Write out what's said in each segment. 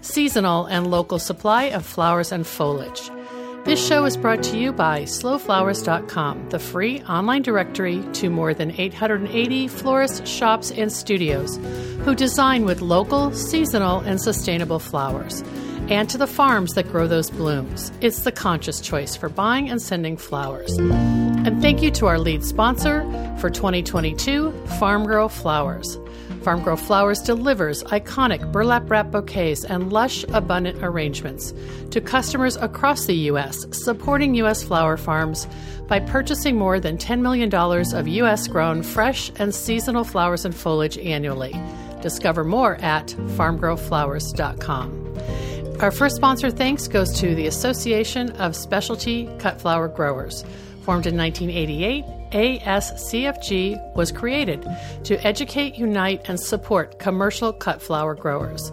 seasonal, and local supply of flowers and foliage. This show is brought to you by slowflowers.com, the free online directory to more than 880 florists, shops, and studios who design with local, seasonal, and sustainable flowers, and to the farms that grow those blooms. It's the conscious choice for buying and sending flowers. And thank you to our lead sponsor for 2022, Farmgirl Flowers. Farmgirl Flowers delivers iconic burlap wrap bouquets and lush, abundant arrangements to customers across the U.S., supporting U.S. flower farms by purchasing more than $10 million of U.S. grown fresh and seasonal flowers and foliage annually. Discover more at farmgirlflowers.com. Our first sponsor thanks goes to the Association of Specialty Cut Flower Growers. Formed in 1988, ASCFG was created to educate, unite, and support commercial cut flower growers.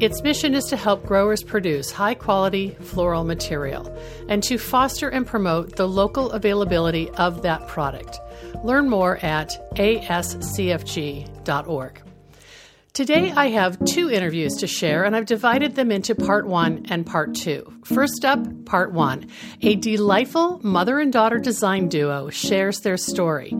Its mission is to help growers produce high quality floral material and to foster and promote the local availability of that product. Learn more at ascfg.org. Today, I have two interviews to share, and I've divided them into part one and part two. First up, part one. A delightful mother and daughter design duo shares their story.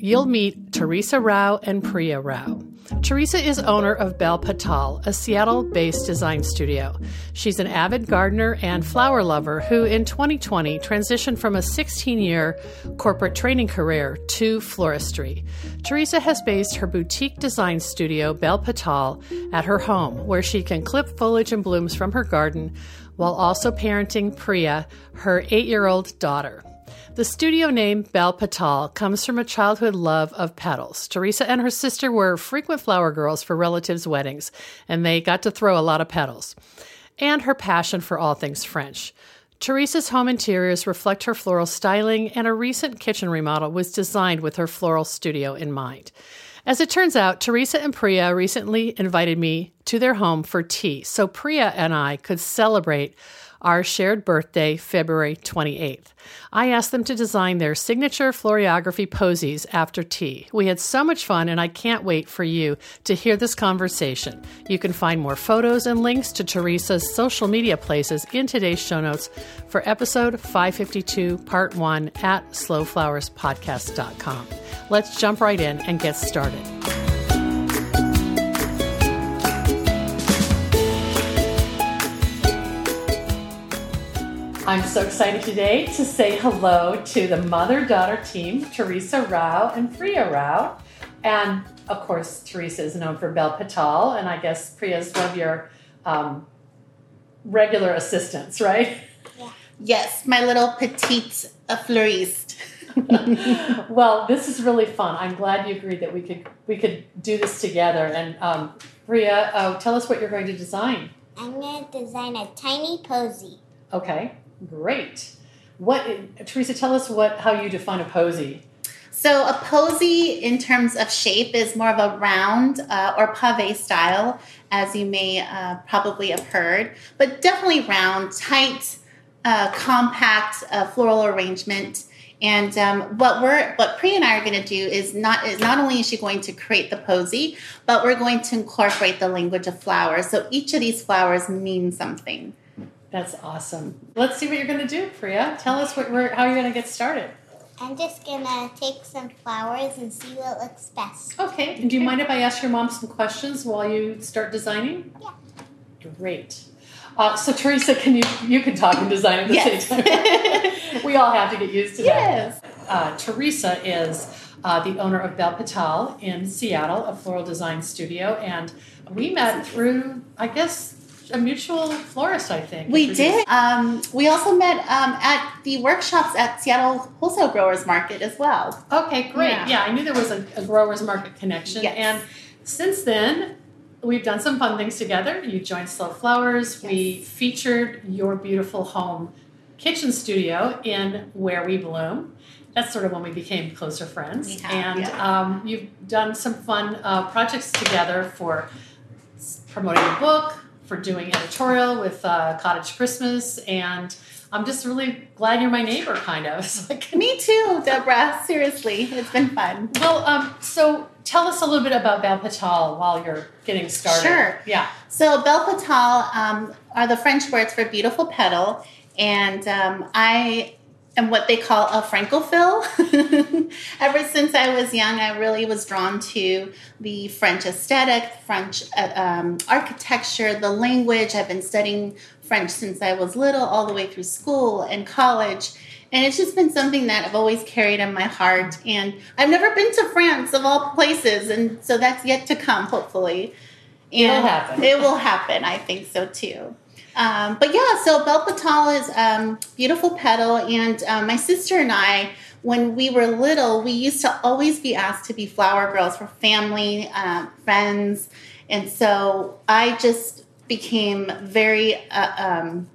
You'll meet Teresa Rao and Priya Rao. Teresa is owner of Belle Patal, a Seattle based design studio. She's an avid gardener and flower lover who, in 2020, transitioned from a 16 year corporate training career to floristry. Teresa has based her boutique design studio, Belle Patal, at her home, where she can clip foliage and blooms from her garden while also parenting Priya, her eight year old daughter. The studio name Belle Patal comes from a childhood love of petals. Teresa and her sister were frequent flower girls for relatives' weddings, and they got to throw a lot of petals. And her passion for all things French. Teresa's home interiors reflect her floral styling, and a recent kitchen remodel was designed with her floral studio in mind. As it turns out, Teresa and Priya recently invited me to their home for tea, so Priya and I could celebrate our shared birthday, February 28th. I asked them to design their signature florography posies after tea. We had so much fun, and I can't wait for you to hear this conversation. You can find more photos and links to Teresa's social media places in today's show notes for episode 552, part one at slowflowerspodcast.com. Let's jump right in and get started. I'm so excited today to say hello to the mother daughter team, Teresa Rao and Priya Rao. And of course, Teresa is known for Belle Patal, and I guess Priya is one of your um, regular assistants, right? Yeah. Yes, my little petite fleuriste. well, this is really fun. I'm glad you agreed that we could we could do this together. And um, Priya, uh, tell us what you're going to design. I'm going to design a tiny posy. Okay. Great. What Teresa? Tell us what how you define a posy. So a posy, in terms of shape, is more of a round uh, or pave style, as you may uh, probably have heard, but definitely round, tight, uh, compact uh, floral arrangement. And um, what we're what Priya and I are going to do is not is not only is she going to create the posy, but we're going to incorporate the language of flowers. So each of these flowers means something. That's awesome. Let's see what you're going to do, Priya. Tell us what, where, how you're going to get started. I'm just going to take some flowers and see what looks best. Okay. And do you mind if I ask your mom some questions while you start designing? Yeah. Great. Uh, so Teresa, can you you can talk and design at the yes. same time? we all have to get used to yes. that. Uh, Teresa is uh, the owner of Belle Patel in Seattle, a floral design studio, and we met through, I guess, a mutual florist, I think. We did. Um, we also met um, at the workshops at Seattle Wholesale Growers Market as well. Okay, great. Yeah, yeah I knew there was a, a growers market connection. Yes. And since then, we've done some fun things together. You joined Slow Flowers. Yes. We featured your beautiful home kitchen studio in Where We Bloom. That's sort of when we became closer friends. Have, and yeah. um, you've done some fun uh, projects together for promoting the book, for doing editorial with uh, Cottage Christmas, and I'm just really glad you're my neighbor, kind of. Can- Me too, Debra. Seriously, it's been fun. well, um, so tell us a little bit about Bel Patal while you're getting started. Sure. Yeah. So belle patal um, are the French words for beautiful petal, and um, I am what they call a francophile. Ever since I was young, I really was drawn to the French aesthetic, French uh, um, architecture, the language. I've been studying French since I was little, all the way through school and college. And it's just been something that I've always carried in my heart. And I've never been to France, of all places. And so that's yet to come, hopefully. It'll happen. It will happen. I think so too. Um, but yeah, so Belle Patal is um, beautiful petal, and um, my sister and I, when we were little, we used to always be asked to be flower girls for family, uh, friends, and so I just became very uh, um,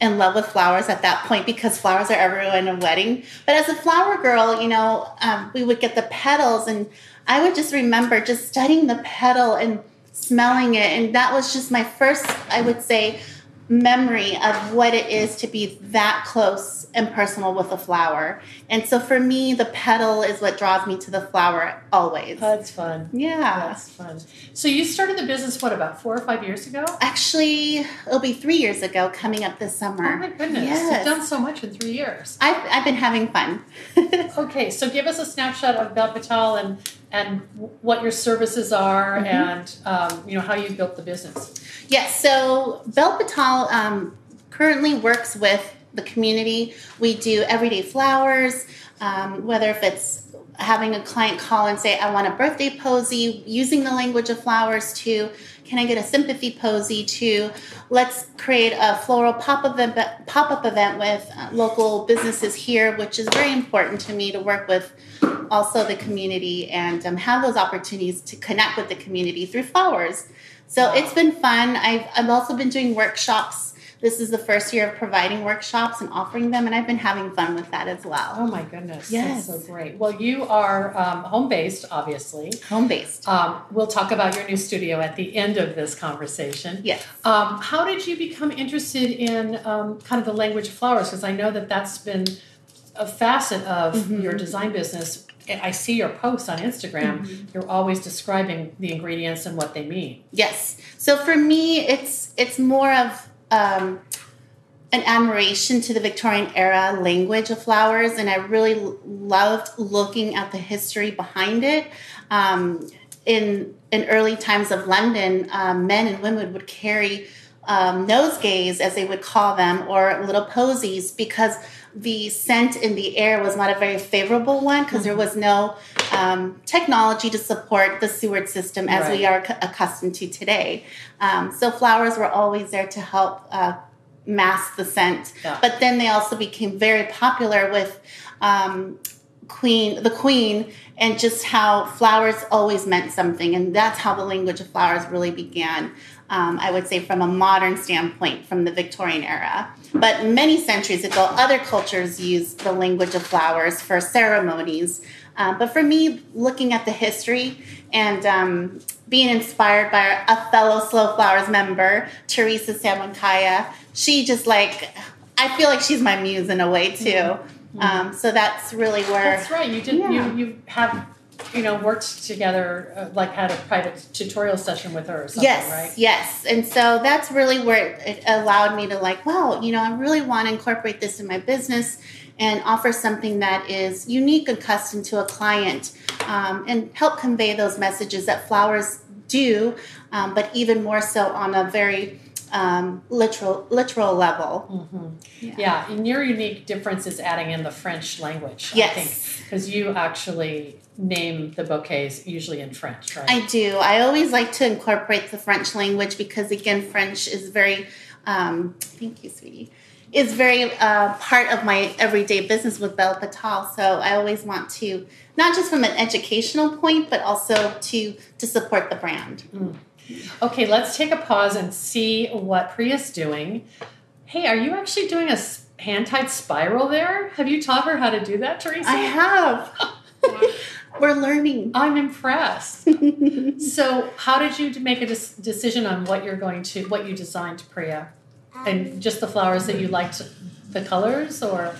in love with flowers at that point because flowers are everywhere in a wedding. But as a flower girl, you know, um, we would get the petals, and I would just remember just studying the petal and smelling it. And that was just my first, I would say, memory of what it is to be that close and personal with a flower. And so for me, the petal is what draws me to the flower always. That's fun. Yeah. That's fun. So you started the business what about four or five years ago? Actually, it'll be three years ago coming up this summer. Oh my goodness! Yes. You've done so much in three years. I've, I've been having fun. Okay, so give us a snapshot of Bel Patal and and what your services are, Mm-hmm. and um, you know how you built the business. Yes, so Belle Patal um, currently works with the community. We do everyday flowers, um, whether if it's having a client call and say, I want a birthday posy, using the language of flowers to, can I get a sympathy posy to, let's create a floral pop-up event, pop-up event with uh, local businesses here, which is very important to me to work with also the community and um, have those opportunities to connect with the community through flowers. So it's been fun. I've, I've also been doing workshops. This is the first year of providing workshops and offering them, and I've been having fun with that as well. Oh my goodness, Yes. that's so great. Well, you are um, home based, obviously. Home based. Um, we'll talk about your new studio at the end of this conversation. Yes. Um, how did you become interested in um, kind of the language of flowers? Because I know that that's been a facet of Mm-hmm. your design business. I I see your posts on Instagram. Mm-hmm. You're always describing the ingredients and what they mean. Yes. So for me, it's it's more of um, an admiration to the Victorian era language of flowers, and I really loved looking at the history behind it. Um, in in early times of London, um, men and women would carry um, nosegays, as they would call them, or little posies, because the scent in the air was not a very favorable one because there was no um, technology to support the sewage system as we are ac- accustomed to today. Um, so flowers were always there to help uh, mask the scent. Yeah. But then they also became very popular with um, Queen, the Queen, and just how flowers always meant something, and that's how the language of flowers really began. Um, I would say from a modern standpoint, from the Victorian era. But many centuries ago, other cultures used the language of flowers for ceremonies. Uh, but for me, looking at the history and um, being inspired by a fellow Slow Flowers member, Teresa Sabankaya, she just like, I feel like she's my muse in a way too. Um, so that's really where. That's right. You did. Yeah. You you have you know worked together, uh, like had a private tutorial session with her or something, yes, right? yes. And so that's really where it allowed me to like, wow, you know, I really want to incorporate this in my business and offer something that is unique and custom to a client um, and help convey those messages that flowers do, um, but even more so on a very um, literal literal level. Mm-hmm. Yeah. and your unique difference is adding in the French language. I Yes. think because you actually name the bouquets usually in French, right? I do. I always like to incorporate the French language because, again, French is very, um, thank you, sweetie, is very uh, part of my everyday business with Belle Patal. So I always want to, not just from an educational point, but also to to support the brand. Okay, let's take a pause and see what Priya's doing. Hey, are you actually doing a hand tied spiral there? Have you taught her how to do that, Teresa? I have. We're learning. I'm impressed. so, how did you make a des- decision on what you're going to, what you designed, Priya? Um, And just the flowers that you liked, the colors, or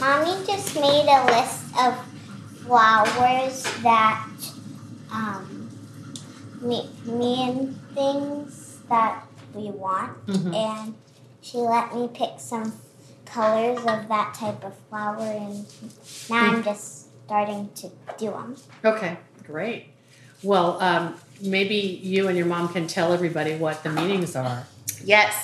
Mommy just made a list of flowers that um, me- mean things that we want, Mhm. and she let me pick some colors of that type of flower, and now I'm just starting to do them. okay, great. Well, um, maybe you and your mom can tell everybody what the meanings are. Yes.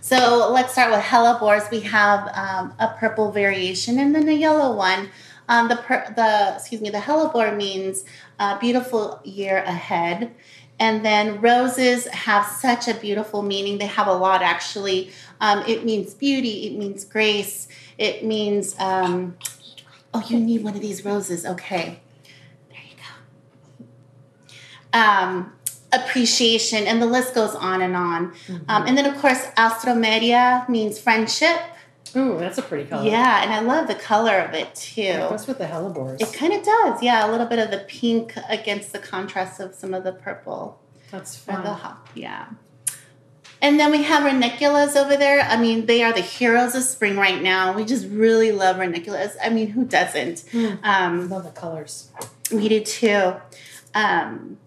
So let's start with hellebores. We have um, a purple variation and then a yellow one. Um, the per- the excuse me, the hellebore means a beautiful year ahead. And then roses have such a beautiful meaning. They have a lot actually. Um, it means beauty. It means grace. It means um, oh, you need one of these roses. Okay, there you go. Um, appreciation, and the list goes on and on. Um, and then, of course, alstroemeria means friendship. Ooh, that's a pretty color. Yeah, and I love the color of it It too. goes with the hellebores. It kind of does, yeah. A little bit of the pink against the contrast of some of the purple That's or fun. the hop, yeah. And then we have ranunculus over there. I mean, they are the heroes of spring right now. We just really love ranunculus. I mean, who doesn't? Mm. Um, love the colors. we do too. Um,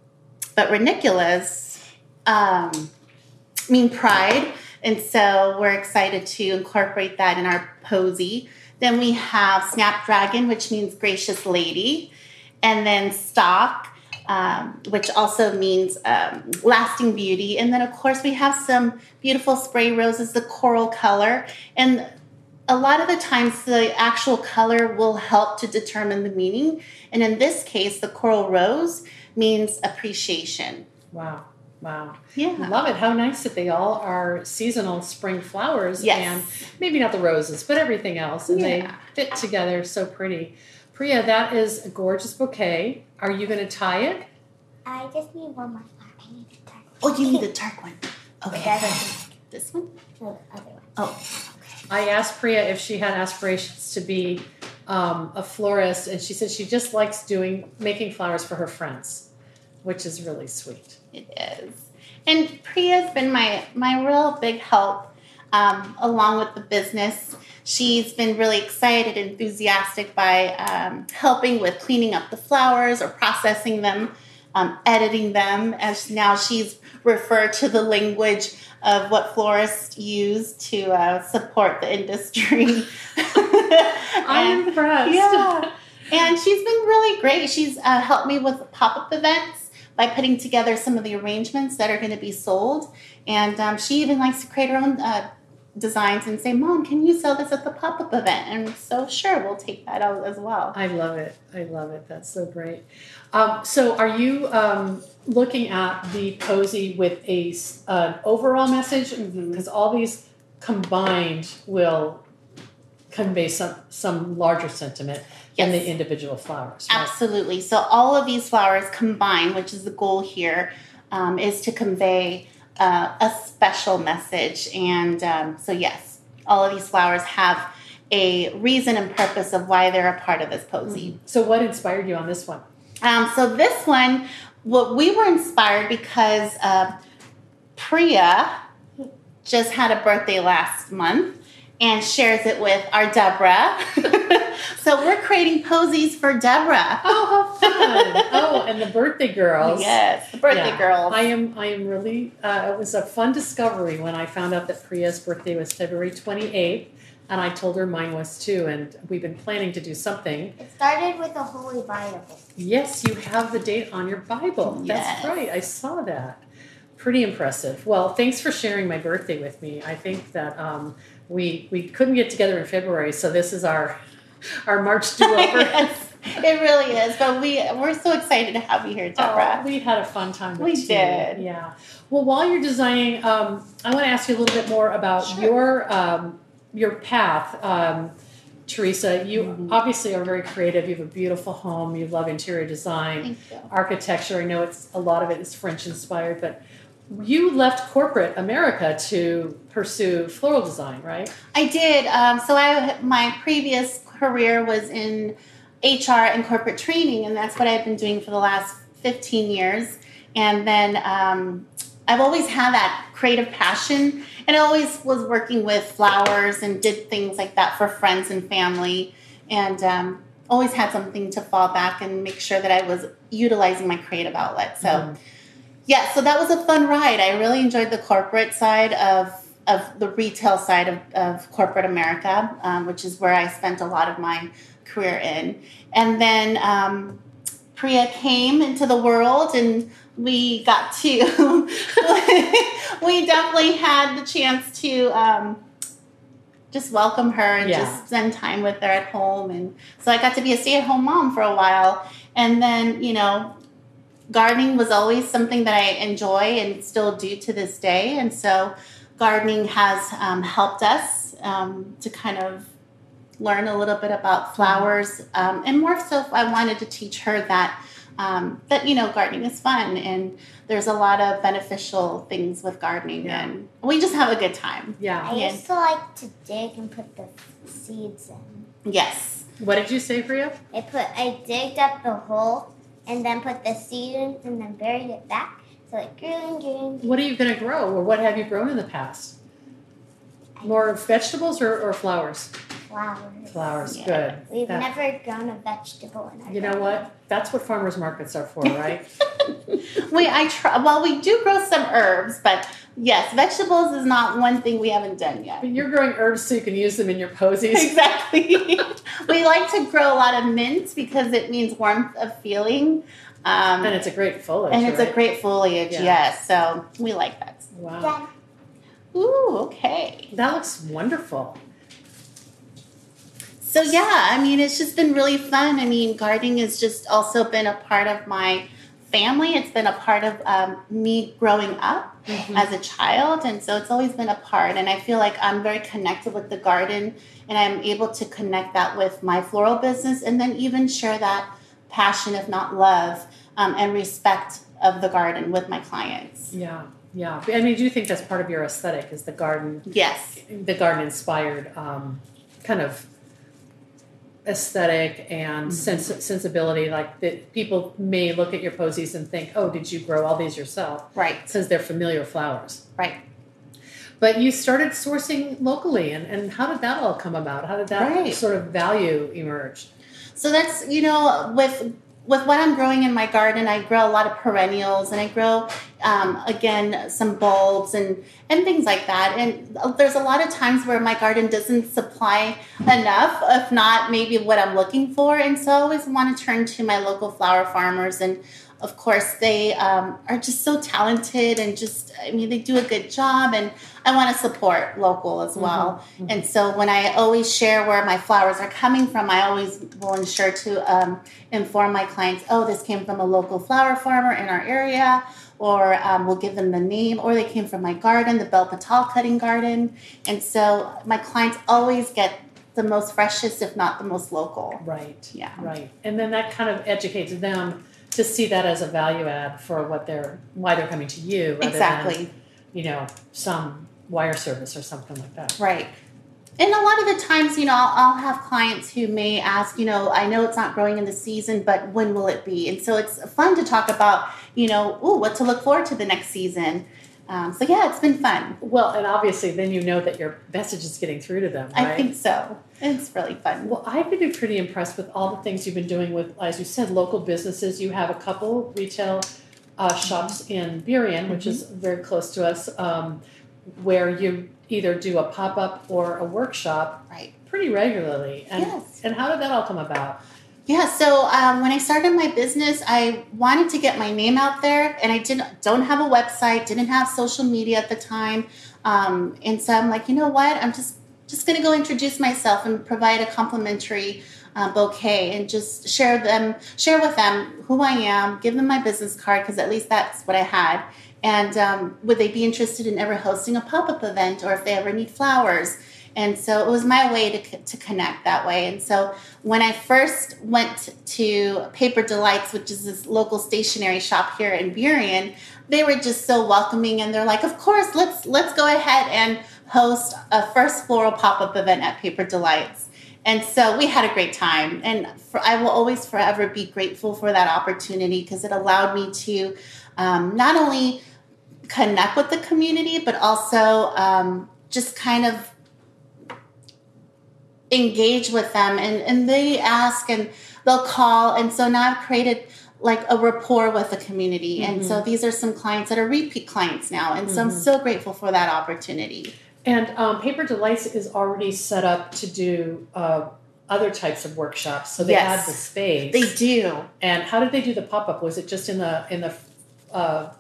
but ranunculus um, mean pride, and so we're excited to incorporate that in our posy. Then we have snapdragon, which means gracious lady, and then stock, um, which also means um, lasting beauty. And then, of course, we have some beautiful spray roses, the coral color, and a lot of the times the actual color will help to determine the meaning. And in this case, the coral rose means appreciation. Wow. Wow. Yeah. Love it. How nice that they all are seasonal spring flowers Yes. and maybe not the roses, but everything else. And they fit together so pretty. Priya, that is a gorgeous bouquet. Are you going to tie it? I just need one more flower. I need a dark. Oh, you need the dark one. Okay. That's This one? the other one. Oh, I asked Priya if she had aspirations to be um, a florist, and she said she just likes doing making flowers for her friends, which is really sweet. it is. And Priya's been my my real big help um, along with the business. She's been really excited, and enthusiastic by um, helping with cleaning up the flowers or processing them, um, editing them. As now she's referred to the language of what florists use to uh, support the industry. I'm And- impressed. yeah. And she's been really great. She's uh, helped me with pop up events by putting together some of the arrangements that are going to be sold. And um, she even likes to create her own uh, designs and say, Mom, can you sell this at the pop up event? And so, sure, we'll take that out as well. I love it. I love it. That's so great. Um, so, are you um, looking at the posy with a an overall message? Because all these combined will convey some some larger sentiment than Yes. the individual flowers. Right? Absolutely. So all of these flowers combined, which is the goal here, um, is to convey uh, a special message. And um, so, yes, all of these flowers have a reason and purpose of why they're a part of this posy. So, what inspired you on this one? Um, so this one, what we were inspired because uh, Priya just had a birthday last month and shares it with our Debra. so we're creating posies for Debra. Oh, how fun! oh, and the birthday girls. Yes, the birthday Yeah. girls. I am. I am really. Uh, it was a fun discovery when I found out that Priya's birthday was February twenty eighth, and I told her mine was too. And we've been planning to do something. It started with the Holy Bible. Yes, you have the date on your Bible. That's right. I saw that. Pretty impressive. Well, thanks for sharing my birthday with me. I think that um, we we couldn't get together in February, so this is our our March do over. yes, it really is. But we we're so excited to have you here, Debra. Oh, we had a fun time. We did. Yeah. Well, while you're designing, um, I want to ask you a little bit more about Sure. your um, your path. Um, Teresa, you Mhm. obviously are very creative. You have a beautiful home. You love interior design, architecture. I know it's a lot of it is French inspired, but you left corporate America to pursue floral design, right? I did. Um, so I my previous career was in HR and corporate training, and that's what I've been doing for the last 15 years. And then um, I've always had that creative passion, and I always was working with flowers and did things like that for friends and family, and um, always had something to fall back and make sure that I was utilizing my creative outlet. So. Mm-hmm yeah, so that was a fun ride. I really enjoyed the corporate side of of the retail side of, of corporate America, um, which is where I spent a lot of my career in. And then um, Priya came into the world, and we got to we definitely had the chance to. Um, just welcome her and yeah. just spend time with her at home and so i got to be a stay-at-home mom for a while and then you know gardening was always something that I enjoy and still do to this day. And so gardening has um, helped us um, to kind of learn a little bit about flowers. Um, and more so, I wanted to teach her that. Um, that you know, gardening is fun, and there's a lot of beneficial things with gardening, yeah. and we just have a good time. Yeah, I used to like to dig and put the seeds in. Yes. What did you say, Priya? I put I digged up the hole and then put the seed in and then buried it back. So it grew and grew and grew. What are you going to grow, or what have you grown in the past? More vegetables or, or flowers? Flowers. Flowers, yeah. good. We've that, never grown a vegetable in our You know what? That's what farmers markets are for, right? we I try. Well, we do grow some herbs, but yes, vegetables is not one thing we haven't done yet. But you're growing herbs so you can use them in your posies. Exactly. we like to grow a lot of mint because it means warmth of feeling. Um, and it's a great foliage. And it's right? a great foliage, yeah. yes. So we like that. Wow. Ooh, okay. That looks wonderful. So yeah, I mean, it's just been really fun. I mean, gardening has just also been a part of my family. It's been a part of um, me growing up mm-hmm. as a child, and so it's always been a part. And I feel like I'm very connected with the garden, and I'm able to connect that with my floral business, and then even share that passion, if not love, um, and respect of the garden with my clients. Yeah. Yeah, I mean, do you think that's part of your aesthetic? Is the garden? Yes, the garden inspired um, kind of aesthetic and mm-hmm. sens- sensibility. Like that, people may look at your posies and think, "Oh, did you grow all these yourself?" Right, because they're familiar flowers. Right. But you started sourcing locally, and, and how did that all come about? How did that right. sort of value emerge? So that's you know with with what I'm growing in my garden, I grow a lot of perennials and I grow, um, again, some bulbs and, and things like that. And there's a lot of times where my garden doesn't supply enough, if not maybe what I'm looking for. And so I always want to turn to my local flower farmers and of course, they um, are just so talented and just, I mean, they do a good job. And I want to support local as well. Mm-hmm. Mm-hmm. And so when I always share where my flowers are coming from, I always will ensure to um, inform my clients, oh, this came from a local flower farmer in our area. Or um, we'll give them the name, or they came from my garden, the Belle Patal cutting garden. And so my clients always get the most freshest, if not the most local. Right. Yeah. Right. And then that kind of educates them to see that as a value add for what they're why they're coming to you rather exactly. than you know some wire service or something like that. Right. And a lot of the times, you know, I'll, I'll, have clients who may ask, you know, I know it's not growing in the season, but when will it be? And so it's fun to talk about, you know, ooh, what to look forward to the next season. Um, so yeah, it's been fun. Well, and obviously, then you know that your message is getting through to them. Right? I think so. It's really fun. Well, I've been pretty impressed with all the things you've been doing with, as you said, local businesses. You have a couple retail uh, shops in Burien, which mm-hmm. is very close to us, um, where you either do a pop up or a workshop, right, pretty regularly. And, yes. And how did that all come about? Yeah, so um, when I started my business, I wanted to get my name out there, and I didn't don't have a website, didn't have social media at the time, um, and so I'm like, you know what? I'm just just going to go introduce myself and provide a complimentary uh, bouquet and just share them share with them who I am, give them my business card because at least that's what I had. And um, would they be interested in ever hosting a pop up event, or if they ever need flowers? And so it was my way to, to connect that way. And so when I first went to Paper Delights, which is this local stationery shop here in Burien, they were just so welcoming and they're like, of course, let's let's go ahead and host a first floral pop-up event at Paper Delights. And so we had a great time. And for, I will always forever be grateful for that opportunity because it allowed me to um, not only connect with the community, but also um, just kind of engage with them. And, and they ask and they'll call. And so now I've created like a rapport with the community. Mm-hmm. And so mm-hmm. these are some clients that are repeat clients now. And so mm-hmm. I'm so grateful for that opportunity. And um, Paper Delights is already set up to do uh, other types of workshops. So they yes, have the space. They do. And how did they do the pop up? Was it just in the in the uh,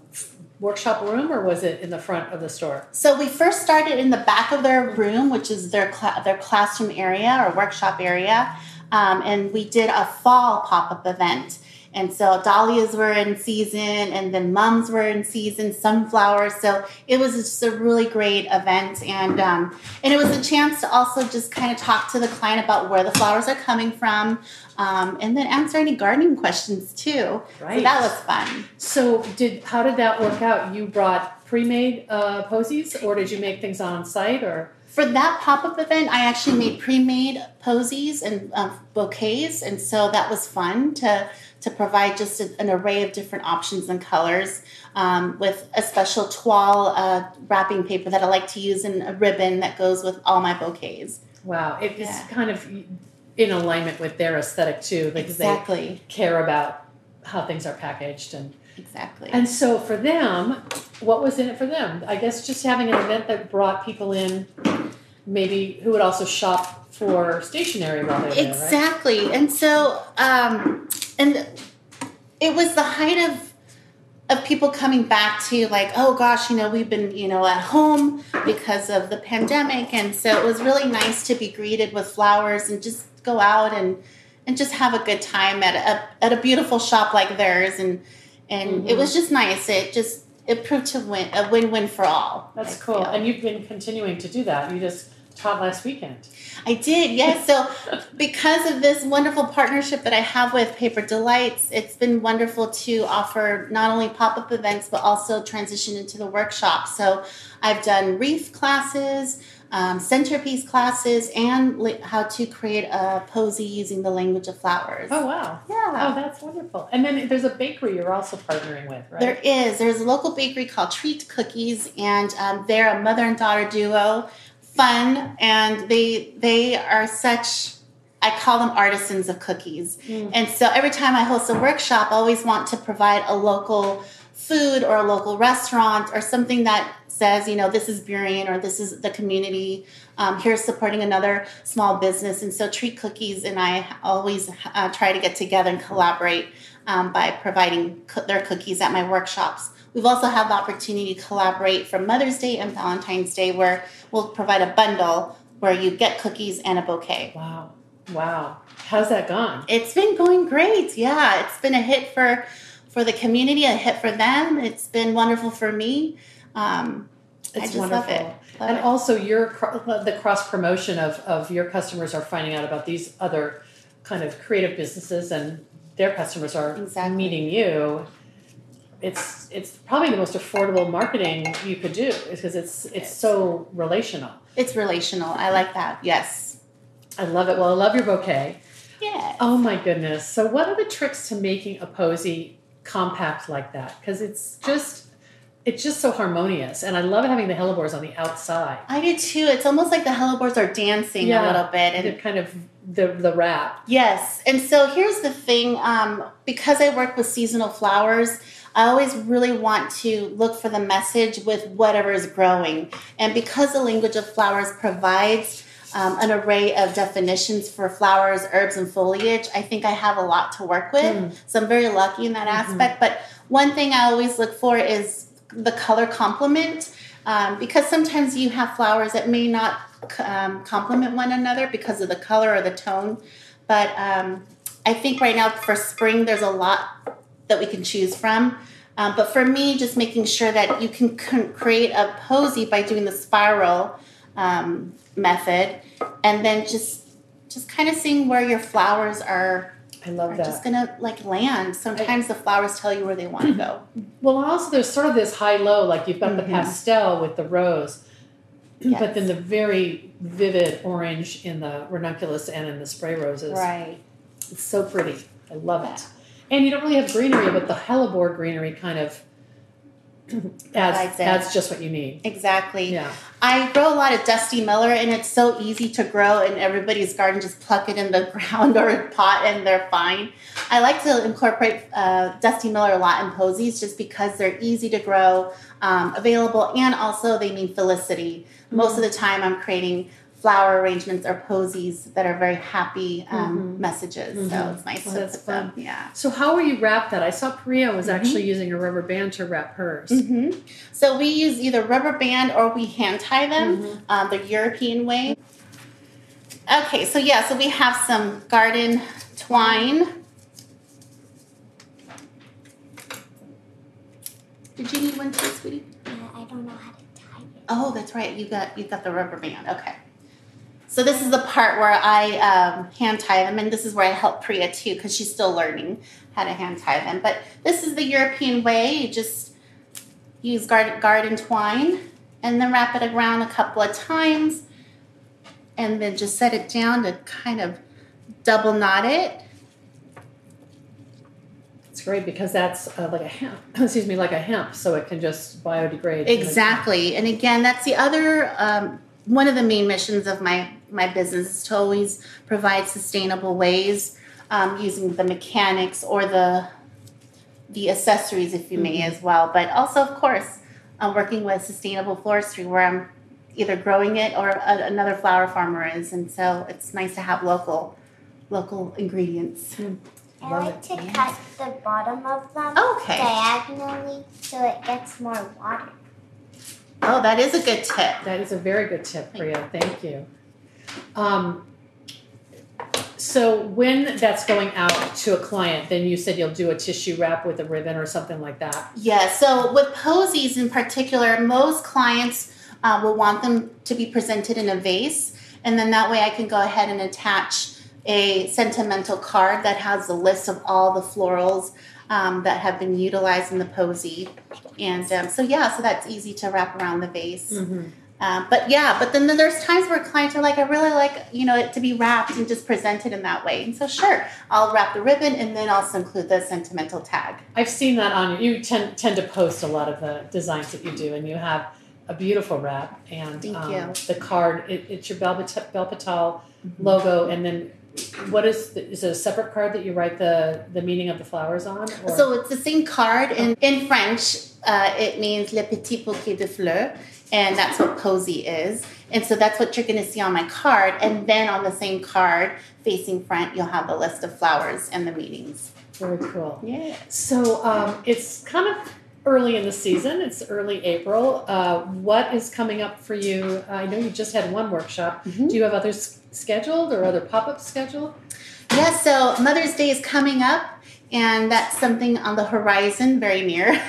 workshop room, or was it in the front of the store? So we first started in the back of their room, which is their cl- their classroom area or workshop area, um, and we did a fall pop up event. And so dahlias were in season, and then mums were in season, sunflowers. So it was just a really great event, and um, and it was a chance to also just kind of talk to the client about where the flowers are coming from, um, and then answer any gardening questions too. Right. So that was fun. So did how did that work out? You brought pre-made uh, posies, or did you make things on site, or? For that pop-up event i actually made pre-made posies and uh, bouquets and so that was fun to to provide just a, an array of different options and colors um, with a special toile uh, wrapping paper that I like to use and a ribbon that goes with all my bouquets. Wow, it's yeah. kind of in alignment with their aesthetic too, because exactly. they care about how things are packaged and exactly. And so for them, what was in it for them? I guess just having an event that brought people in, maybe who would also shop for stationery while they're exactly. There, right? And so, um, and it was the height of of people coming back to like, oh gosh, you know, we've been, you know, at home because of the pandemic, and so it was really nice to be greeted with flowers and just go out and and just have a good time at a at a beautiful shop like theirs, and and mm-hmm. it was just nice. It just it proved to win a win win for all. That's I cool, feel. and you've been continuing to do that. You just taught last weekend. I did, yes. So, because of this wonderful partnership that I have with Paper Delights, it's been wonderful to offer not only pop up events but also transition into the workshop. So, I've done wreath classes, um, centerpiece classes, and li- how to create a posy using the language of flowers. Oh, wow. Yeah. Oh, that's wonderful. And then there's a bakery you're also partnering with, right? There is. There's a local bakery called Treat Cookies, and um, they're a mother and daughter duo fun and they they are such I call them artisans of cookies. Mm. And so every time I host a workshop, I always want to provide a local food or a local restaurant or something that says, you know, this is Burien or this is the community. Um, here's supporting another small business. And so Treat Cookies and I always uh, try to get together and collaborate um, by providing co- their cookies at my workshops. We've also had the opportunity to collaborate for Mother's Day and Valentine's Day, where we'll provide a bundle where you get cookies and a bouquet. Wow. Wow. How's that gone? It's been going great. Yeah, it's been a hit for for the community, a hit for them. It's been wonderful for me. Um, it's wonderful. Love love and it. also, your the cross promotion of of your customers are finding out about these other kind of creative businesses, and their customers are exactly. meeting you it's it's probably the most affordable marketing you could do because it's it's so relational. It's relational. I like that. Yes. I love it. Well, I love your bouquet. Yeah. Oh my goodness. So what are the tricks to making a posy compact like that? Because it's just it's just so harmonious and i love having the hellebores on the outside i do too it's almost like the hellebores are dancing yeah, a little bit and kind of the the wrap yes and so here's the thing um, because i work with seasonal flowers I always really want to look for the message with whatever is growing. And because the language of flowers provides um, an array of definitions for flowers, herbs, and foliage, I think I have a lot to work with. Mm. So I'm very lucky in that mm-hmm. aspect. But one thing I always look for is the color complement. Um, because sometimes you have flowers that may not um, complement one another because of the color or the tone. But um, I think right now for spring, there's a lot that we can choose from. Um, but for me, just making sure that you can create a posy by doing the spiral um, method, and then just just kind of seeing where your flowers are I love are that. just gonna like land. Sometimes the flowers tell you where they want to go. Well, also there's sort of this high low, like you've got the Mhm. pastel with the rose, Yes. but then the very vivid orange in the ranunculus and in the spray roses. Right. It's so pretty. I love it. And you don't really have greenery, but the hellebore greenery kind of adds, adds just what you need. Exactly. Yeah. I grow a lot of Dusty Miller, and it's so easy to grow in everybody's garden. Just pluck it in the ground or a pot, and they're fine. I like to incorporate uh, Dusty Miller a lot in posies, just because they're easy to grow, um, available, and also they mean felicity. Most of the time, I'm creating flower arrangements or posies that are very happy um, messages. So Mhm. it's nice Oh, to that's put them. Yeah. So how will you wrap that? I saw Priya was Mm-hmm. actually using a rubber band to wrap hers. hmm So we use either rubber band or we hand tie them um, the European way. Okay, so yeah, so we have some garden twine. Did you need one too, sweetie? Yeah, I don't know how to tie it. Oh, that's right. You got you got the rubber band. Okay. So this is the part where I um, hand tie them, and this is where I help Priya too, because she's still learning how to hand tie them. But this is the European way. You just use garden garden twine, and then wrap it around a couple of times, and then just set it down to kind of double knot it. It's great because that's uh, like a hemp. Excuse me, like a hemp, so it can just biodegrade. Exactly. And again, that's the other um, one of the main missions of my my business is to always provide sustainable ways um, using the mechanics or the the accessories, if you may, as well. But also, of course, I'm working with sustainable floristry where I'm either growing it or a, another flower farmer is, and so it's nice to have local local ingredients. I Love like it. to cut the bottom of them Okay. diagonally so it gets more water. Oh, that is a good tip. That is a very good tip, Priya. Thank you. Um, so when that's going out to a client, then you said you'll do a tissue wrap with a ribbon or something like that. Yeah, so with posies in particular, most clients uh, will want them to be presented in a vase, and then that way I can go ahead and attach a sentimental card that has a list of all the florals um, that have been utilized in the posy. And um, so, yeah, so that's easy to wrap around the vase. Mm-hmm. Um, but yeah, but then there's times where clients are like, I really like, you know, it to be wrapped and just presented in that way. And so, sure, I'll wrap the ribbon and then also include the sentimental tag. I've seen that on you. You tend tend to post a lot of the designs that you do, and you have a beautiful wrap and um, the card. It, it's your Bel Pat- Patel Mm-hmm. logo, and then what is the, is it a separate card that you write the the meaning of the flowers on? Or? So it's the same card. In, in French, uh, it means le petit bouquet de fleurs, and that's what posy is. And so that's what you're going to see on my card. And then on the same card, facing front, you'll have the list of flowers and the meanings. very cool. Yeah. So um, it's kind of early in the season. It's early April. Uh, what is coming up for you? I know you just had one workshop. Mhm. Do you have others scheduled or other pop ups scheduled? Yeah, so Mother's Day is coming up, and that's something on the horizon, very near.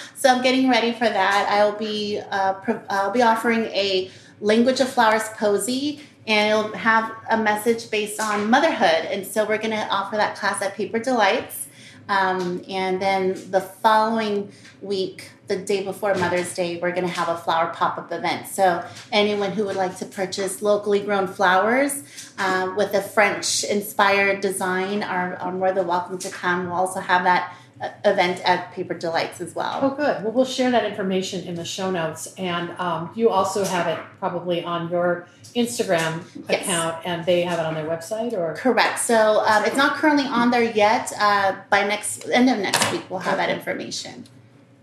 so I'm getting ready for that. I'll be uh, pro- I'll be offering a language of flowers posy, and it'll have a message based on motherhood. And so we're going to offer that class at Paper Delights. Um, and then the following week, the day before Mother's Day, we're going to have a flower pop up event. So, anyone who would like to purchase locally grown flowers uh, with a French inspired design are, are more than welcome to come. We'll also have that event at Paper Delights as well. Oh, good. Well, we'll share that information in the show notes. And um, you also have it probably on your Instagram Yes. account, and they have it on their website or. Correct. So um, it's not currently on there yet. Uh, by next end of next week, we'll have that information.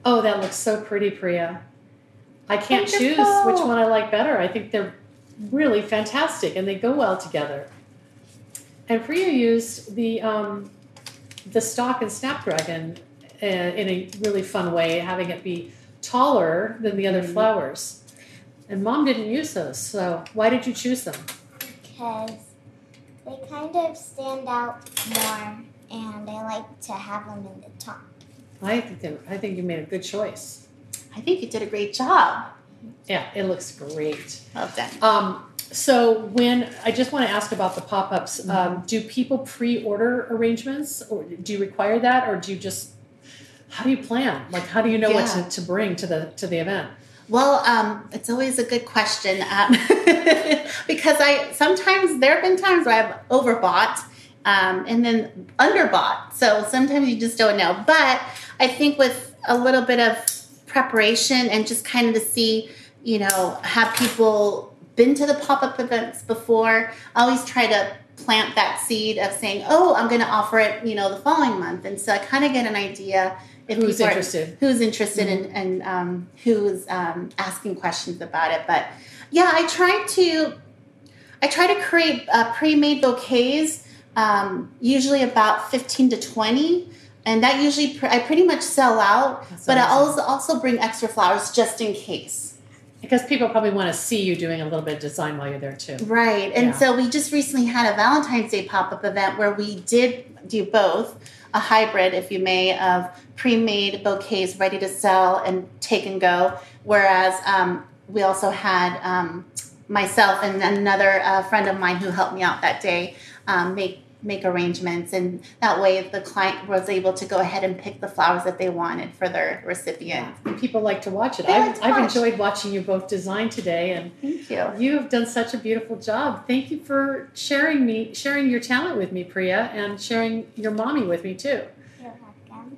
Oh, that looks so pretty, Priya. I can't choose which one I like better. I think they're really fantastic and they go well together. And Priya used the um, the stock and snapdragon uh, in a really fun way, having it be taller than the other Mhm. flowers. And mom didn't use those, so why did you choose them? because they kind of stand out more and I like to have them in the top. I think they, I think you made a good choice. I think you did a great job. Yeah, it looks great. Well done. Um, so when I just want to ask about the pop-ups, Mm-hmm. um, do people pre-order arrangements, or do you require that, or do you just how do you plan? Like, how do you know Yeah. what to, to bring to the to the event? Well, um, it's always a good question um, because I sometimes there have been times where I've overbought um, and then underbought. So sometimes you just don't know. But I think with a little bit of preparation and just kind of to see, you know, have people been to the pop up events before, I always try to plant that seed of saying, oh, I'm going to offer it, you know, the following month. And so I kind of get an idea if Who's are- interested. who's interested in and um, who's um, asking questions about it. But yeah, I try to I try to create uh, pre-made bouquets, um, usually about fifteen to twenty, and that usually pr- I pretty much sell out. That's but I also also bring extra flowers just in case. Because people probably want to see you doing a little bit of design while you're there too. Right. And Yeah. so we just recently had a Valentine's Day pop up event where we did do both a hybrid, if you may, of pre made bouquets ready to sell and take and go. Whereas um, we also had um, myself and another uh, friend of mine who helped me out that day um, make make arrangements and that way the client was able to go ahead and pick the flowers that they wanted for their recipient. And people like to watch it. They I've, like to I've watch. enjoyed watching you both design today, and Thank you. you have done such a beautiful job. Thank you for sharing me, sharing your talent with me, Priya, and sharing your mommy with me too. You're welcome.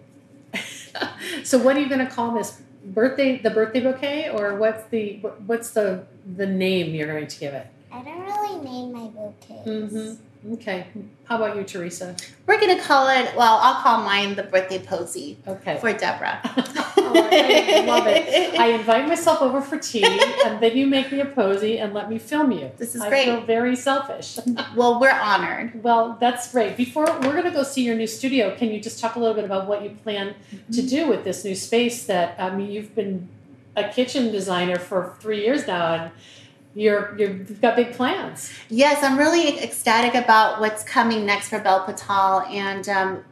so, what are you going to call this birthday? The birthday bouquet, or what's the what's the the name you're going to give it? I don't really name my bouquets. Mm-hmm. Okay. How about you, Teresa? We're going to call it, well, I'll call mine the birthday posy Okay. for Debra. Oh, I love it. I invite myself over for tea, and then you make me a posy and let me film you. This is I great. feel very selfish. Well, we're honored. Well, that's great. Before we're going to go see your new studio, can you just talk a little bit about what you plan Mm-hmm. to do with this new space? That I mean, you've been a kitchen designer for three years now, and you're, you're you've got big plans. Yes, I'm really ecstatic about what's coming next for Bel Patal. And um,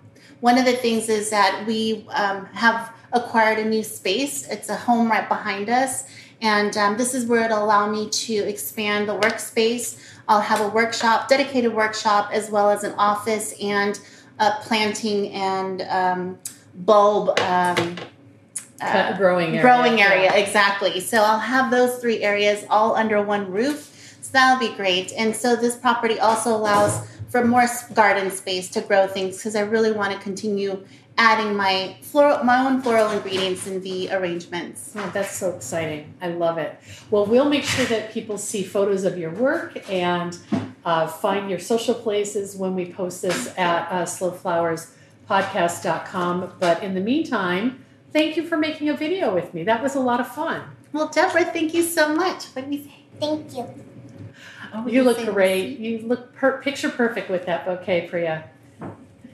one of the things is that we um, have acquired a new space. It's a home right behind us. And um, this is where it'll allow me to expand the workspace. I'll have a workshop, dedicated workshop, as well as an office and a planting and um, bulb. Uh, growing area. growing Yeah. exactly so i'll have those three areas all under one roof so that'll be great and so this property also allows for more garden space to grow things because i really want to continue adding my floral my own floral ingredients in the arrangements Oh, that's so exciting. I love it. Well, we'll make sure that people see photos of your work and uh, find your social places when we post this at uh, slowflowerspodcast.com. But in the meantime, thank you for making a video with me. That was a lot of fun. well debra thank you so much what do we say Thank you. oh, we You look say great. You look per- picture perfect with that bouquet, Priya.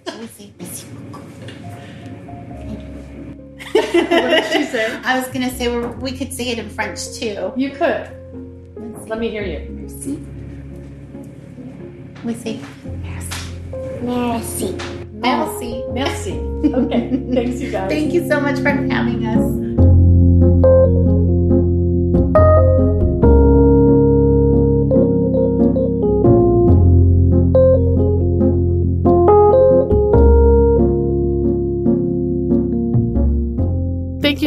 merci. We say merci What did she say? i was gonna say we we could say it in french too You could. Let me hear you. merci we say merci Merci. Merci Merci. Okay. Thanks, you guys. Thank you so much for having us.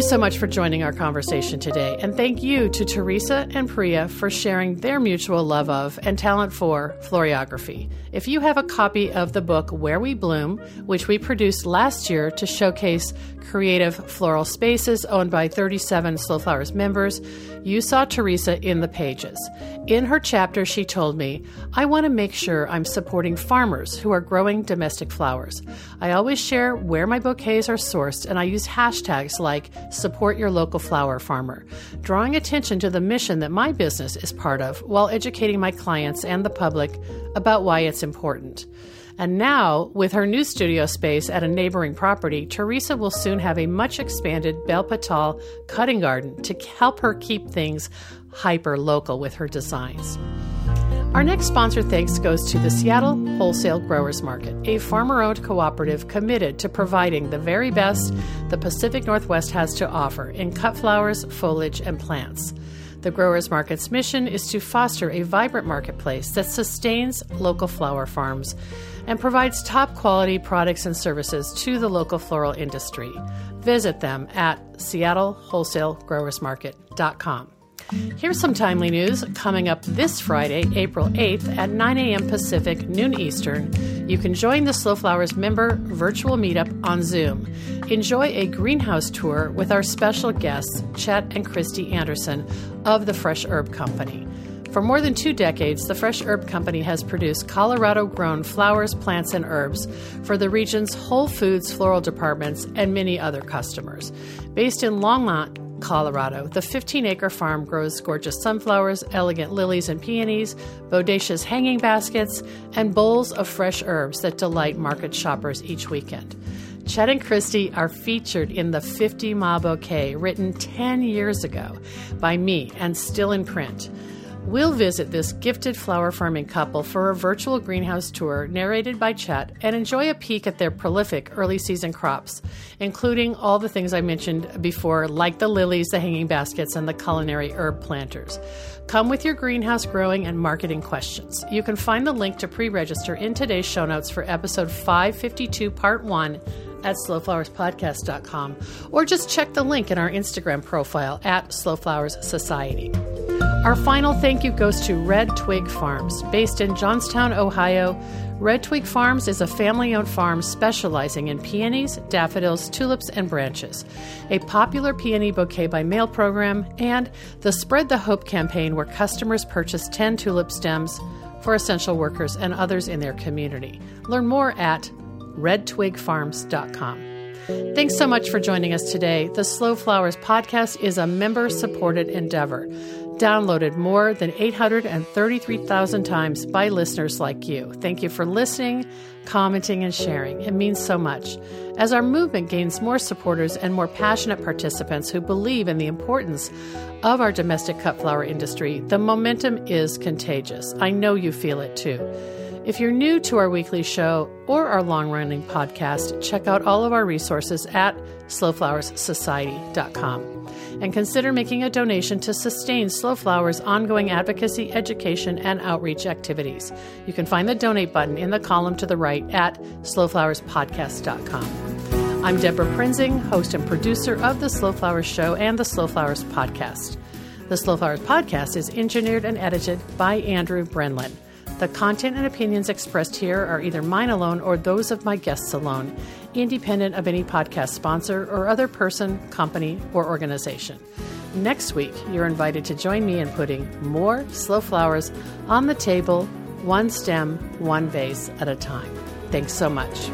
So much for joining our conversation today. And thank you to Teresa and Priya for sharing their mutual love of and talent for floriography. If you have a copy of the book Where We Bloom, which we produced last year to showcase creative floral spaces owned by 37 Slow Flowers members, you saw Teresa in the pages. In her chapter, she told me, I want to make sure I'm supporting farmers who are growing domestic flowers. I always share where my bouquets are sourced, and I use hashtags like support your local flower farmer, drawing attention to the mission that my business is part of while educating my clients and the public about why it's important. And now, with her new studio space at a neighboring property, Teresa will soon have a much expanded Bel Patal cutting garden to help her keep things hyper local with her designs. Our next sponsor thanks goes to the Seattle Wholesale Growers Market, a farmer owned cooperative committed to providing the very best the Pacific Northwest has to offer in cut flowers, foliage, and plants. The Growers Market's mission is to foster a vibrant marketplace that sustains local flower farms and provides top quality products and services to the local floral industry. Visit them at seattlewholesalegrowersmarket.com. Here's some timely news coming up this Friday, April 8th at 9 a.m. Pacific, noon Eastern. You can join the Slow Flowers member virtual meetup on Zoom. Enjoy a greenhouse tour with our special guests, Chet and Christy Anderson of the Fresh Herb Company. For more than two decades, the Fresh Herb Company has produced Colorado grown flowers, plants, and herbs for the region's Whole Foods floral departments and many other customers. Based in Longmont, Colorado. The 15 acre farm grows gorgeous sunflowers, elegant lilies and peonies, bodacious hanging baskets, and bowls of fresh herbs that delight market shoppers each weekend. Chet and Christy are featured in the 50 Mile Bouquet, written 10 years ago by me and still in print. We'll visit this gifted flower farming couple for a virtual greenhouse tour narrated by Chet and enjoy a peek at their prolific early season crops, including all the things I mentioned before, like the lilies, the hanging baskets, and the culinary herb planters. Come with your greenhouse growing and marketing questions. You can find the link to pre register in today's show notes for episode 552, part one at slowflowerspodcast.com, or just check the link in our Instagram profile at Slowflowers Society. Our final thank you goes to Red Twig Farms. Based in Johnstown, Ohio, Red Twig Farms is a family owned farm specializing in peonies, daffodils, tulips, and branches, a popular peony bouquet by mail program, and the Spread the Hope campaign where customers purchase 10 tulip stems for essential workers and others in their community. Learn more at redtwigfarms.com. Thanks so much for joining us today. The Slow Flowers podcast is a member supported endeavor, downloaded more than 833,000 times by listeners like you. Thank you for listening, commenting, and sharing. It means so much. As our movement gains more supporters and more passionate participants who believe in the importance of our domestic cut flower industry, the momentum is contagious. I know you feel it too. If you're new to our weekly show or our long running podcast, check out all of our resources at slowflowerssociety.com and consider making a donation to sustain Slow Flowers' ongoing advocacy, education, and outreach activities. You can find the donate button in the column to the right at slowflowerspodcast.com. I'm Debra Prinzing, host and producer of The Slow Flowers Show and The Slow Flowers Podcast. The Slow Flowers Podcast is engineered and edited by Andrew Brenlin. The content and opinions expressed here are either mine alone or those of my guests alone, independent of any podcast sponsor or other person, company, or organization. Next week, you're invited to join me in putting more slow flowers on the table, one stem, one vase at a time. Thanks so much.